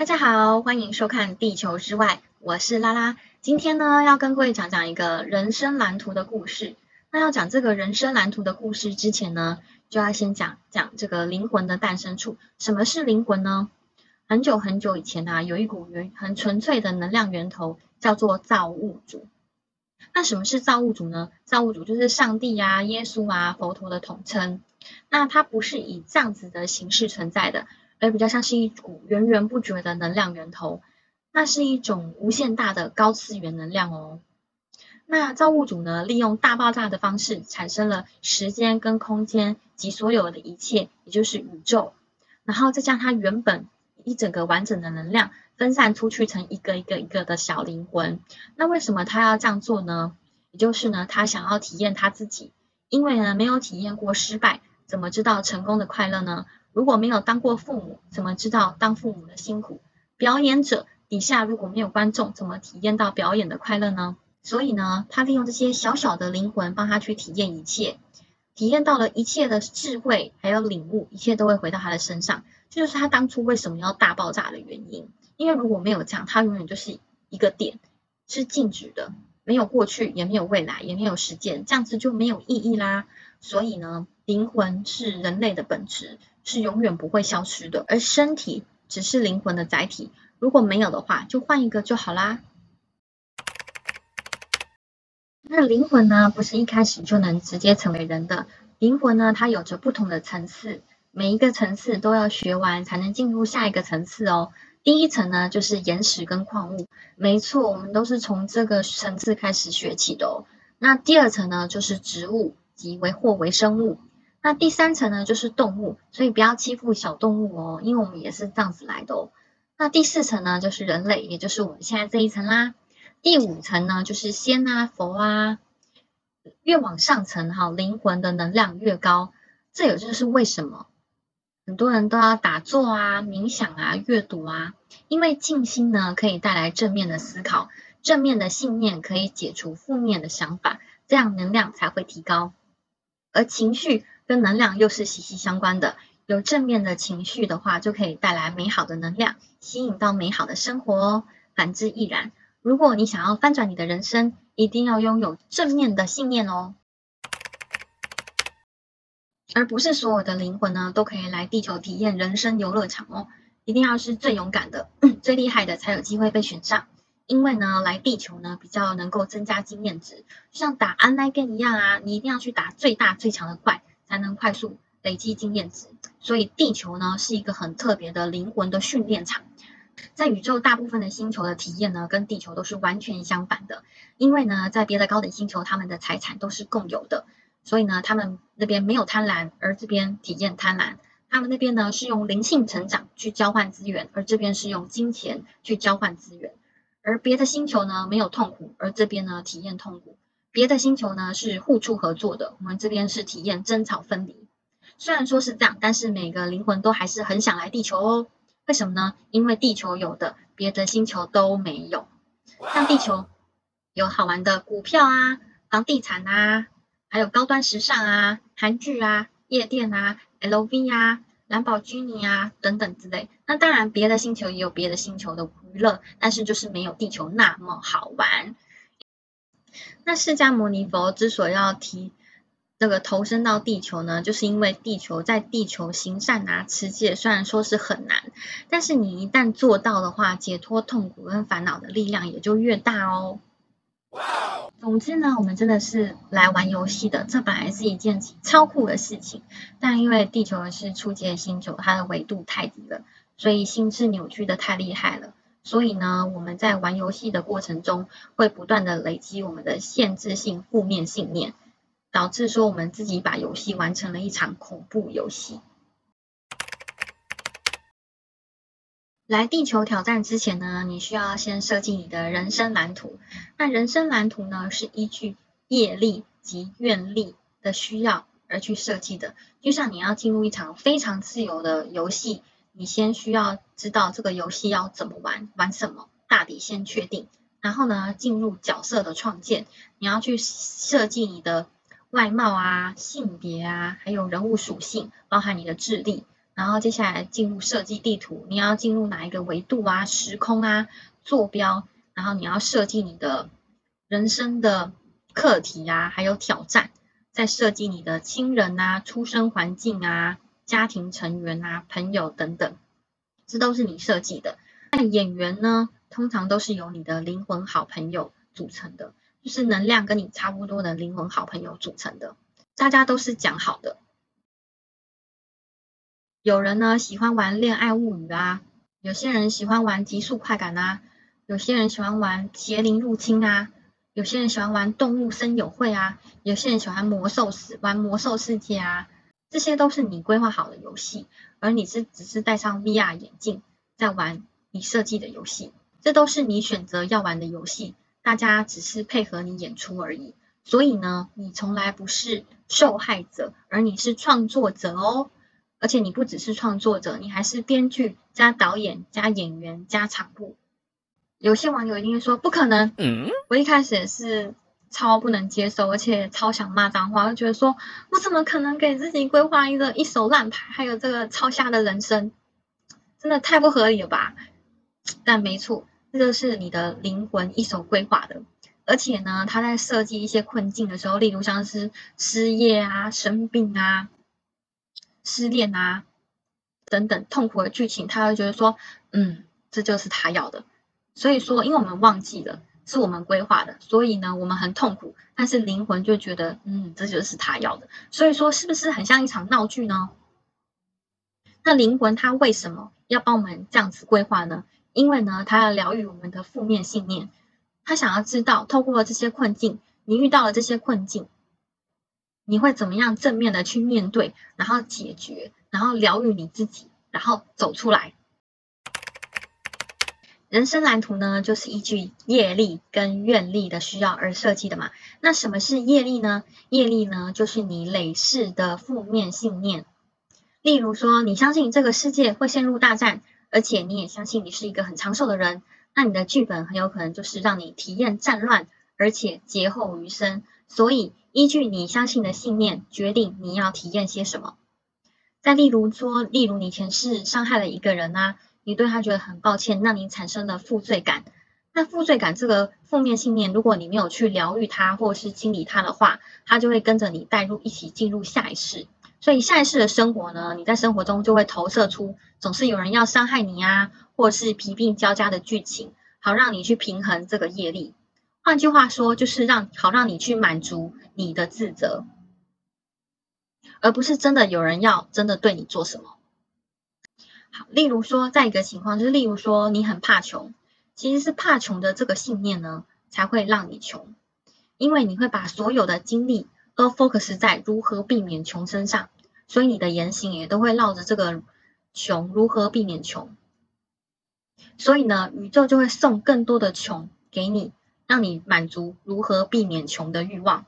大家好，欢迎收看《地球之外》，我是拉拉。今天呢，要跟各位讲讲一个人生蓝图的故事。那要讲这个人生蓝图的故事之前呢，就要先讲讲这个灵魂的诞生处。什么是灵魂呢？很久很久以前啊，有一股源很纯粹的能量源头，叫做造物主。那什么是造物主呢？造物主就是上帝啊、耶稣啊、佛陀的统称。那它不是以这样子的形式存在的。而比较像是一股源源不绝的能量源头，那是一种无限大的高次元能量哦。那造物主呢，利用大爆炸的方式产生了时间跟空间及所有的一切，也就是宇宙，然后再将它原本一整个完整的能量分散出去成一个一个一个的小灵魂。那为什么他要这样做呢？也就是呢，他想要体验他自己，因为呢没有体验过失败，怎么知道成功的快乐呢？如果没有当过父母，怎么知道当父母的辛苦？表演者底下如果没有观众，怎么体验到表演的快乐呢？所以呢，他利用这些小小的灵魂帮他去体验一切，体验到了一切的智慧还有领悟，一切都会回到他的身上。这就是他当初为什么要大爆炸的原因。因为如果没有这样，他永远就是一个点，是静止的，没有过去，也没有未来，也没有时间，这样子就没有意义啦。所以呢，灵魂是人类的本质。是永远不会消失的，而身体只是灵魂的载体。如果没有的话，就换一个就好啦。那灵魂呢，不是一开始就能直接成为人的。灵魂呢，它有着不同的层次，每一个层次都要学完才能进入下一个层次哦。第一层呢，就是岩石跟矿物，没错，我们都是从这个层次开始学起的哦。那第二层呢，就是植物及微或微生物。那第三层呢，就是动物，所以不要欺负小动物哦，因为我们也是这样子来的哦。那第四层呢，就是人类，也就是我们现在这一层啦。第五层呢，就是仙啊、佛啊，越往上层哈，灵魂的能量越高。这也就是为什么很多人都要打坐啊、冥想啊、阅读啊，因为静心呢可以带来正面的思考，正面的信念可以解除负面的想法，这样能量才会提高，而情绪。跟能量又是息息相关的，有正面的情绪的话，就可以带来美好的能量，吸引到美好的生活哦。反之亦然。如果你想要翻转你的人生，一定要拥有正面的信念哦。而不是所有的灵魂呢，都可以来地球体验人生游乐场哦。一定要是最勇敢的、最厉害的，才有机会被选上。因为呢，来地球呢，比较能够增加经验值，就像打 online game 一样啊，你一定要去打最大最强的怪。才能快速累积经验值，所以地球呢是一个很特别的灵魂的训练场。在宇宙大部分的星球的体验呢，跟地球都是完全相反的。因为呢，在别的高等星球，他们的财产都是共有的，所以呢，他们那边没有贪婪，而这边体验贪婪。他们那边呢是用灵性成长去交换资源，而这边是用金钱去交换资源。而别的星球呢没有痛苦，而这边呢体验痛苦。别的星球呢是互助合作的，我们这边是体验争吵分离。虽然说是这样，但是每个灵魂都还是很想来地球哦。为什么呢？因为地球有的别的星球都没有。像地球有好玩的股票啊、房地产啊，还有高端时尚啊、韩剧啊、夜店啊、LV 啊、兰博基尼啊等等之类。那当然，别的星球也有别的星球的娱乐，但是就是没有地球那么好玩。那释迦牟尼佛之所以要提这个投身到地球呢，就是因为地球在地球行善啊、持戒，虽然说是很难，但是你一旦做到的话，解脱痛苦跟烦恼的力量也就越大哦。总之呢，我们真的是来玩游戏的，这本来是一件超酷的事情，但因为地球是初级的星球，它的维度太低了，所以心智扭曲的太厉害了。所以呢，我们在玩游戏的过程中，会不断的累积我们的限制性负面信念，导致说我们自己把游戏完成了一场恐怖游戏。来地球挑战之前呢，你需要先设计你的人生蓝图。那人生蓝图呢，是依据业力及愿力的需要而去设计的。就像你要进入一场非常自由的游戏。你先需要知道这个游戏要怎么玩，玩什么，大体先确定，然后呢，进入角色的创建，你要去设计你的外貌啊、性别啊，还有人物属性，包含你的智力，然后接下来进入设计地图，你要进入哪一个维度啊、时空啊、坐标，然后你要设计你的人生的课题啊，还有挑战，再设计你的亲人啊、出生环境啊、家庭成员啊、朋友等等，这都是你设计的。那演员呢，通常都是由你的灵魂好朋友组成的，就是能量跟你差不多的灵魂好朋友组成的，大家都是讲好的。有人呢喜欢玩恋爱物语啊，有些人喜欢玩极速快感啊，有些人喜欢玩邪灵入侵啊，有些人喜欢玩动物森友会啊，有些人喜欢魔兽世玩魔兽世界啊，这些都是你规划好的游戏，而你是只是戴上 VR 眼镜在玩你设计的游戏，这都是你选择要玩的游戏，大家只是配合你演出而已，所以呢，你从来不是受害者，而你是创作者哦。而且你不只是创作者，你还是编剧加导演加演员加场部。有些网友一定会说不可能，我一开始也是超不能接受，而且超想骂脏话，就觉得说我怎么可能给自己规划一个一手烂牌，还有这个超瞎的人生，真的太不合理了吧？但没错，这个是你的灵魂一手规划的，而且呢，他在设计一些困境的时候，例如像是失业啊、生病啊。失恋啊，等等痛苦的剧情，他会觉得说，嗯，这就是他要的。所以说，因为我们忘记了是我们规划的，所以呢，我们很痛苦。但是灵魂就觉得，嗯，这就是他要的。所以说，是不是很像一场闹剧呢？那灵魂他为什么要帮我们这样子规划呢？因为呢，他要疗愈我们的负面信念。他想要知道，透过这些困境，你遇到了这些困境。你会怎么样正面的去面对，然后解决，然后疗愈你自己，然后走出来。人生蓝图呢，就是依据业力跟愿力的需要而设计的嘛。那什么是业力呢？业力呢，就是你累世的负面信念。例如说，你相信这个世界会陷入大战，而且你也相信你是一个很长寿的人，那你的剧本很有可能就是让你体验战乱，而且劫后余生。所以。依据你相信的信念，决定你要体验些什么。再例如说，例如你前世伤害了一个人啊，你对他觉得很抱歉，那你产生了负罪感。那负罪感这个负面信念，如果你没有去疗愈它，或是清理它的话，它就会跟着你带入一起进入下一世。所以下一世的生活呢，你在生活中就会投射出总是有人要伤害你啊，或是疲病交加的剧情，好让你去平衡这个业力。换句话说，就是让好让你去满足你的自责，而不是真的有人要真的对你做什么。好，例如说，在一个情况，就是例如说你很怕穷，其实是怕穷的这个信念呢，才会让你穷，因为你会把所有的精力都 focus 在如何避免穷身上，所以你的言行也都会绕着这个穷如何避免穷，所以呢，宇宙就会送更多的穷给你。让你满足如何避免穷的欲望。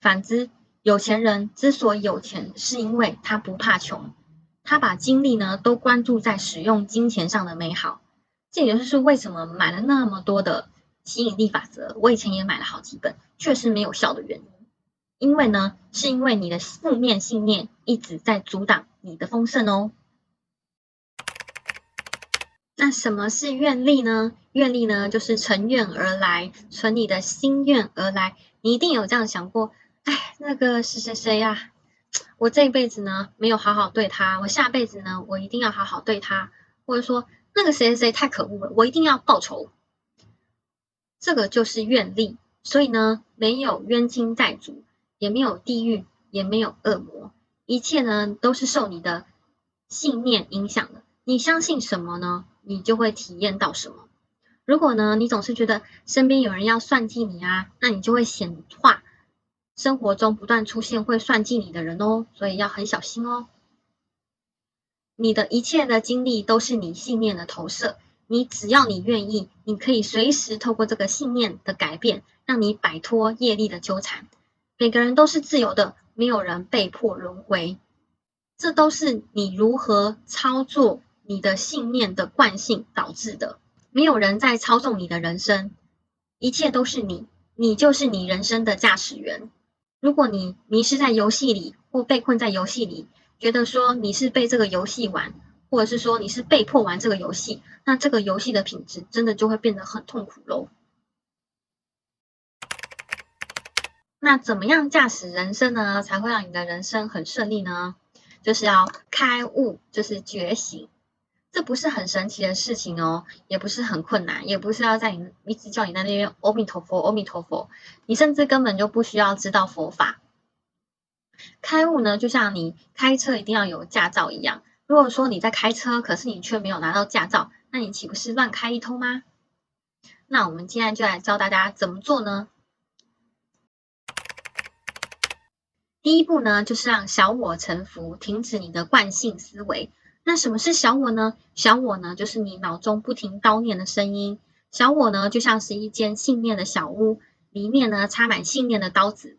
反之，有钱人之所以有钱，是因为他不怕穷，他把精力呢都关注在使用金钱上的美好。这也就是为什么买了那么多的吸引力法则，我以前也买了好几本，确实没有效的原因。因为呢，是因为你的负面信念一直在阻挡你的丰盛哦。那什么是愿力呢？愿力呢，就是乘愿而来，存你的心愿而来。你一定有这样想过，哎，那个谁谁谁呀，我这一辈子呢没有好好对他，我下辈子呢我一定要好好对他，或者说那个谁谁谁太可恶了，我一定要报仇。这个就是愿力。所以呢，没有冤亲债主，也没有地狱，也没有恶魔，一切呢都是受你的信念影响的。你相信什么呢？你就会体验到什么。如果呢，你总是觉得身边有人要算计你啊，那你就会显化生活中不断出现会算计你的人哦，所以要很小心哦。你的一切的经历都是你信念的投射，你只要你愿意，你可以随时透过这个信念的改变，让你摆脱业力的纠缠。每个人都是自由的，没有人被迫轮回，这都是你如何操作。你的信念的惯性导致的，没有人在操纵你的人生，一切都是你，你就是你人生的驾驶员。如果你迷失在游戏里或被困在游戏里，觉得说你是被这个游戏玩，或者是说你是被迫玩这个游戏，那这个游戏的品质真的就会变得很痛苦喽。那怎么样驾驶人生呢，才会让你的人生很顺利呢？就是要开悟，就是觉醒。这不是很神奇的事情哦，也不是很困难，也不是要在你一直叫你在那边阿弥陀佛，阿弥陀佛，你甚至根本就不需要知道佛法。开悟呢，就像你开车一定要有驾照一样。如果说你在开车，可是你却没有拿到驾照，那你岂不是乱开一通吗？那我们今天就来教大家怎么做呢？第一步呢，就是让小我臣服，停止你的惯性思维。那什么是小我呢？小我呢，就是你脑中不停叨念的声音。小我呢，就像是一间信念的小屋，里面呢插满信念的刀子。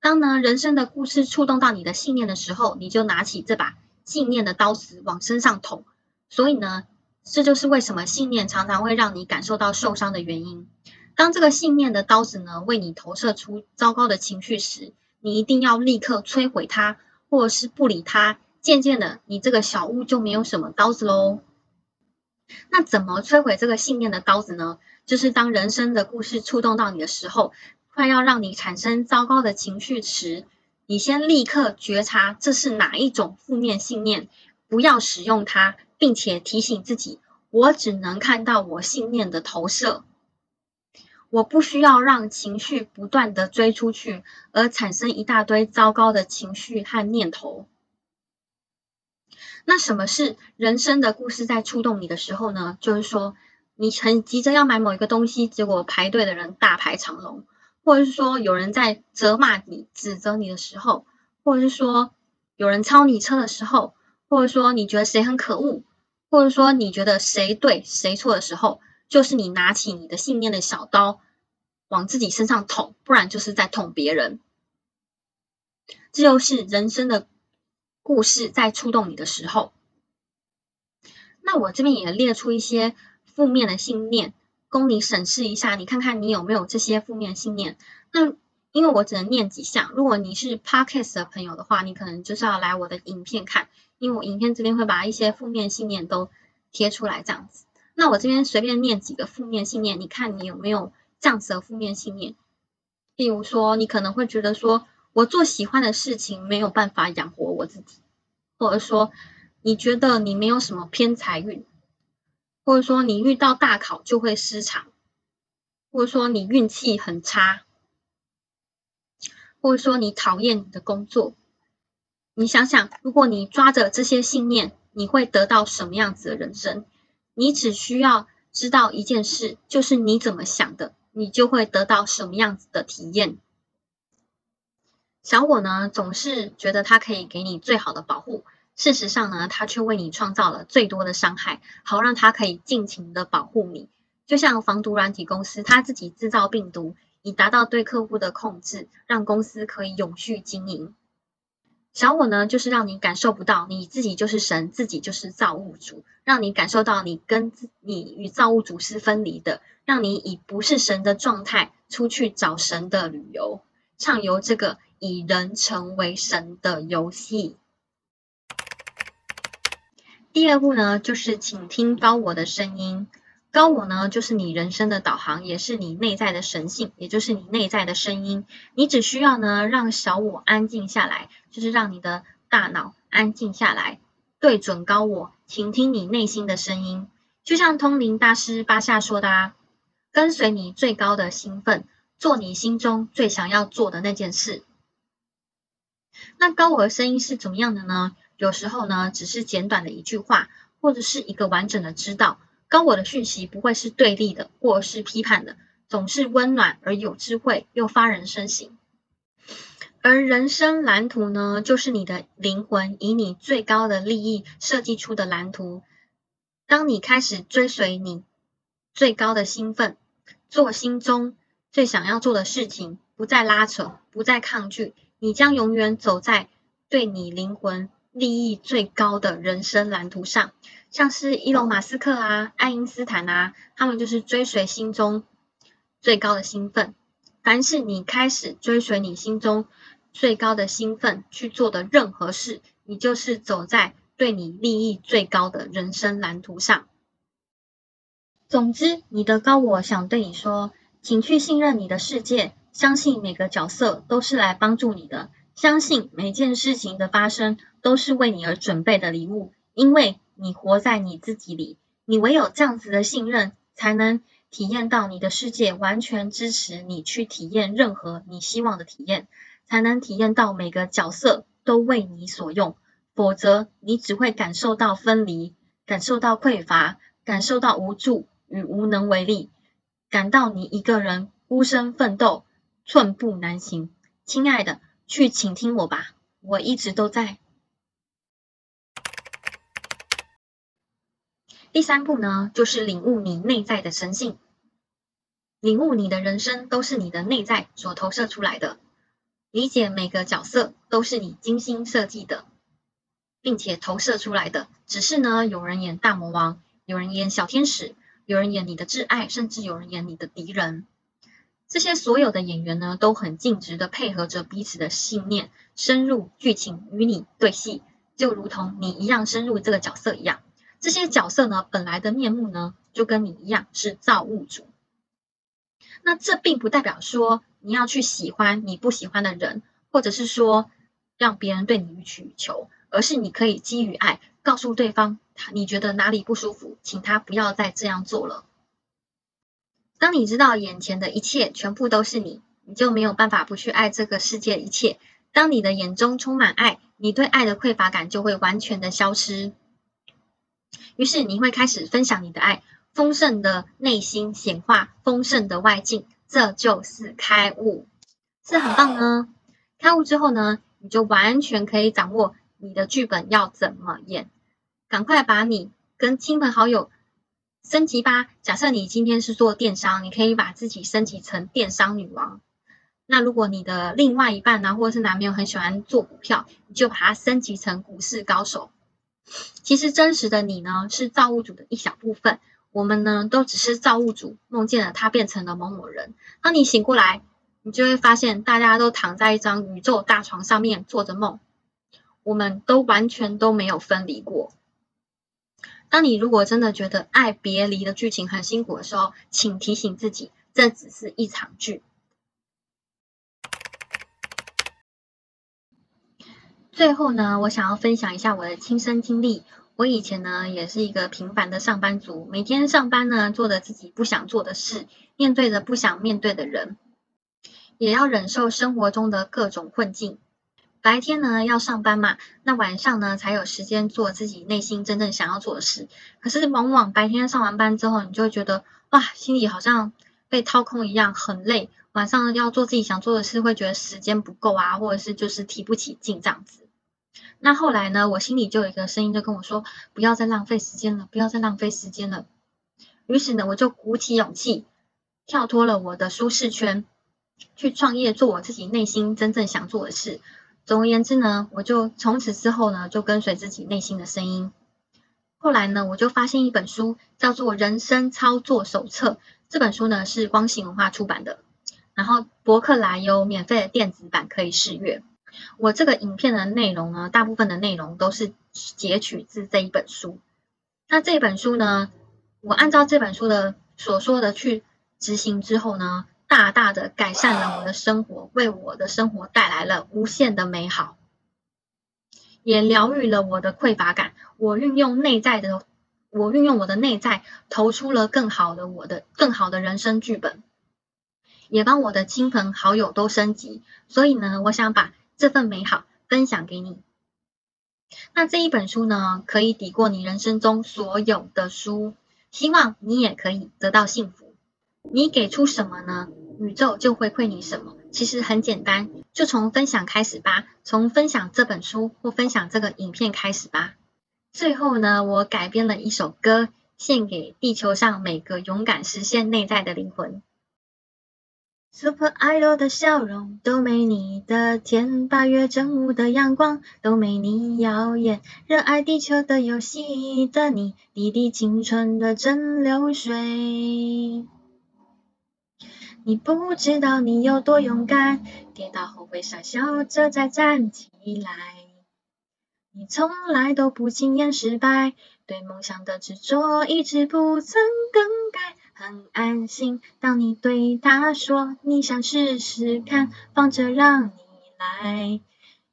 当呢人生的故事触动到你的信念的时候，你就拿起这把信念的刀子往身上捅。所以呢，这就是为什么信念常常会让你感受到受伤的原因。当这个信念的刀子呢为你投射出糟糕的情绪时，你一定要立刻摧毁它，或者是不理它。渐渐的，你这个小屋就没有什么刀子喽。那怎么摧毁这个信念的刀子呢？就是当人生的故事触动到你的时候，快要让你产生糟糕的情绪时，你先立刻觉察这是哪一种负面信念，不要使用它，并且提醒自己：我只能看到我信念的投射，我不需要让情绪不断的追出去，而产生一大堆糟糕的情绪和念头。那什么是人生的故事在触动你的时候呢？就是说，你很急着要买某一个东西，结果排队的人大排长龙，或者是说有人在责骂你、指责你的时候，或者是说有人超你车的时候，或者说你觉得谁很可恶，或者说你觉得谁对谁错的时候，就是你拿起你的信念的小刀往自己身上捅，不然就是在捅别人。这就是人生的。故事在触动你的时候，那我这边也列出一些负面的信念，供你审视一下，你看看你有没有这些负面信念。那因为我只能念几项，如果你是 podcast 的朋友的话，你可能就是要来我的影片看，因为我影片这边会把一些负面信念都贴出来这样子。那我这边随便念几个负面信念，你看你有没有这样子的负面信念？例如说，你可能会觉得说。我做喜欢的事情没有办法养活我自己，或者说你觉得你没有什么偏财运，或者说你遇到大考就会失常，或者说你运气很差，或者说你讨厌你的工作。你想想，如果你抓着这些信念，你会得到什么样子的人生？你只需要知道一件事，就是你怎么想的，你就会得到什么样子的体验。小我呢，总是觉得他可以给你最好的保护，事实上呢，他却为你创造了最多的伤害，好让他可以尽情的保护你。就像防毒软体公司，他自己制造病毒，以达到对客户的控制，让公司可以永续经营。小我呢，就是让你感受不到你自己就是神，自己就是造物主，让你感受到你跟自你与造物主是分离的，让你以不是神的状态出去找神的旅游，畅游这个。以人成为神的游戏。第二步呢，就是请听高我的声音。高我呢，就是你人生的导航，也是你内在的神性，也就是你内在的声音。你只需要呢，让小我安静下来，就是让你的大脑安静下来，对准高我，倾听你内心的声音。就像通灵大师巴夏说的啊，跟随你最高的兴奋，做你心中最想要做的那件事。那高我的声音是怎么样的呢？有时候呢，只是简短的一句话，或者是一个完整的知道。高我的讯息不会是对立的，或是批判的，总是温暖而有智慧，又发人深省。而人生蓝图呢，就是你的灵魂以你最高的利益设计出的蓝图。当你开始追随你最高的兴奋，做心中最想要做的事情，不再拉扯，不再抗拒。你将永远走在对你灵魂利益最高的人生蓝图上，像是伊隆马斯克啊、爱因斯坦啊，他们就是追随心中最高的兴奋。凡是你开始追随你心中最高的兴奋去做的任何事，你就是走在对你利益最高的人生蓝图上。总之，你的高我想对你说，请去信任你的世界，相信每个角色都是来帮助你的，相信每件事情的发生都是为你而准备的礼物，因为你活在你自己里，你唯有这样子的信任，才能体验到你的世界完全支持你去体验任何你希望的体验，才能体验到每个角色都为你所用，否则你只会感受到分离，感受到匮乏，感受到无助。与无能为力，感到你一个人孤身奋斗，寸步难行。亲爱的，去倾听我吧，我一直都在。第三步呢，就是领悟你内在的神性，领悟你的人生都是你的内在所投射出来的，理解每个角色都是你精心设计的，并且投射出来的。只是呢，有人演大魔王，有人演小天使。有人演你的挚爱，甚至有人演你的敌人。这些所有的演员呢，都很尽职的配合着彼此的信念，深入剧情与你对戏，就如同你一样深入这个角色一样。这些角色呢，本来的面目呢，就跟你一样是造物主。那这并不代表说你要去喜欢你不喜欢的人，或者是说让别人对你予取予求，而是你可以基于爱，告诉对方他。你觉得哪里不舒服，请他不要再这样做了。当你知道眼前的一切全部都是你，你就没有办法不去爱这个世界一切。当你的眼中充满爱，你对爱的匮乏感就会完全的消失。于是你会开始分享你的爱，丰盛的内心显化丰盛的外境，这就是开悟，是很棒呢。开悟之后呢，你就完全可以掌握你的剧本要怎么演。赶快把你跟亲朋好友升级吧。假设你今天是做电商，你可以把自己升级成电商女王。那如果你的另外一半呢，或者是男朋友很喜欢做股票，你就把它升级成股市高手。其实真实的你呢，是造物主的一小部分。我们呢，都只是造物主梦见了他变成了某某人。当你醒过来，你就会发现大家都躺在一张宇宙大床上面做着梦。我们都完全都没有分离过。当你如果真的觉得爱别离的剧情很辛苦的时候，请提醒自己，这只是一场剧。最后呢，我想要分享一下我的亲身经历。我以前呢，也是一个平凡的上班族，每天上班呢，做着自己不想做的事，面对着不想面对的人，也要忍受生活中的各种困境。白天呢要上班嘛，那晚上呢才有时间做自己内心真正想要做的事。可是往往白天上完班之后，你就会觉得哇，心里好像被掏空一样，很累。晚上要做自己想做的事，会觉得时间不够啊，或者是就是提不起劲这样子。那后来呢，我心里就有一个声音就跟我说，不要再浪费时间了，不要再浪费时间了。于是呢，我就鼓起勇气，跳脱了我的舒适圈，去创业，做我自己内心真正想做的事。总而言之呢，我就从此之后呢，就跟随自己内心的声音。后来呢，我就发现一本书，叫做《人生操作手册》。这本书呢是光行文化出版的，然后博客来有免费的电子版可以试阅。我这个影片的内容呢，大部分的内容都是截取自这一本书。那这本书呢，我按照这本书的所说的去执行之后呢。大大的改善了我的生活，为我的生活带来了无限的美好，也疗愈了我的匮乏感。我运用内在的，我运用我的内在，投出了更好的我的更好的人生剧本，也帮我的亲朋好友都升级。所以呢，我想把这份美好分享给你。那这一本书呢，可以抵过你人生中所有的书，希望你也可以得到幸福。你给出什么呢？宇宙就回馈你什么？其实很简单，就从分享开始吧，从分享这本书或分享这个影片开始吧。最后呢，我改编了一首歌，献给地球上每个勇敢实现内在的灵魂。Super Idol 的笑容都没你的甜，八月正午的阳光都没你耀眼，热爱地球的游戏的你，滴滴青春的蒸流水。你不知道你有多勇敢，跌倒后会傻笑着再站起来。你从来都不轻言失败，对梦想的执着一直不曾更改。很安心，当你对他说你想试试看，放着让你来，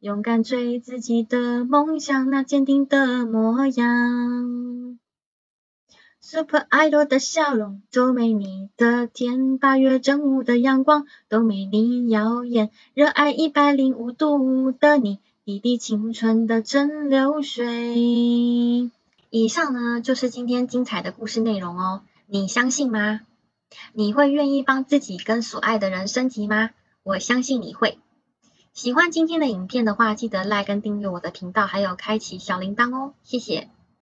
勇敢追自己的梦想，那坚定的模样。Super Idol 的笑容都没你的甜，八月正午的阳光都没你耀眼，热爱一百零五度的你，一滴青春的蒸流水。以上呢就是今天精彩的故事内容哦。你相信吗？你会愿意帮自己跟所爱的人升级吗？我相信你会。喜欢今天的影片的话，记得来跟订阅我的频道，还有开启小铃铛哦，谢谢。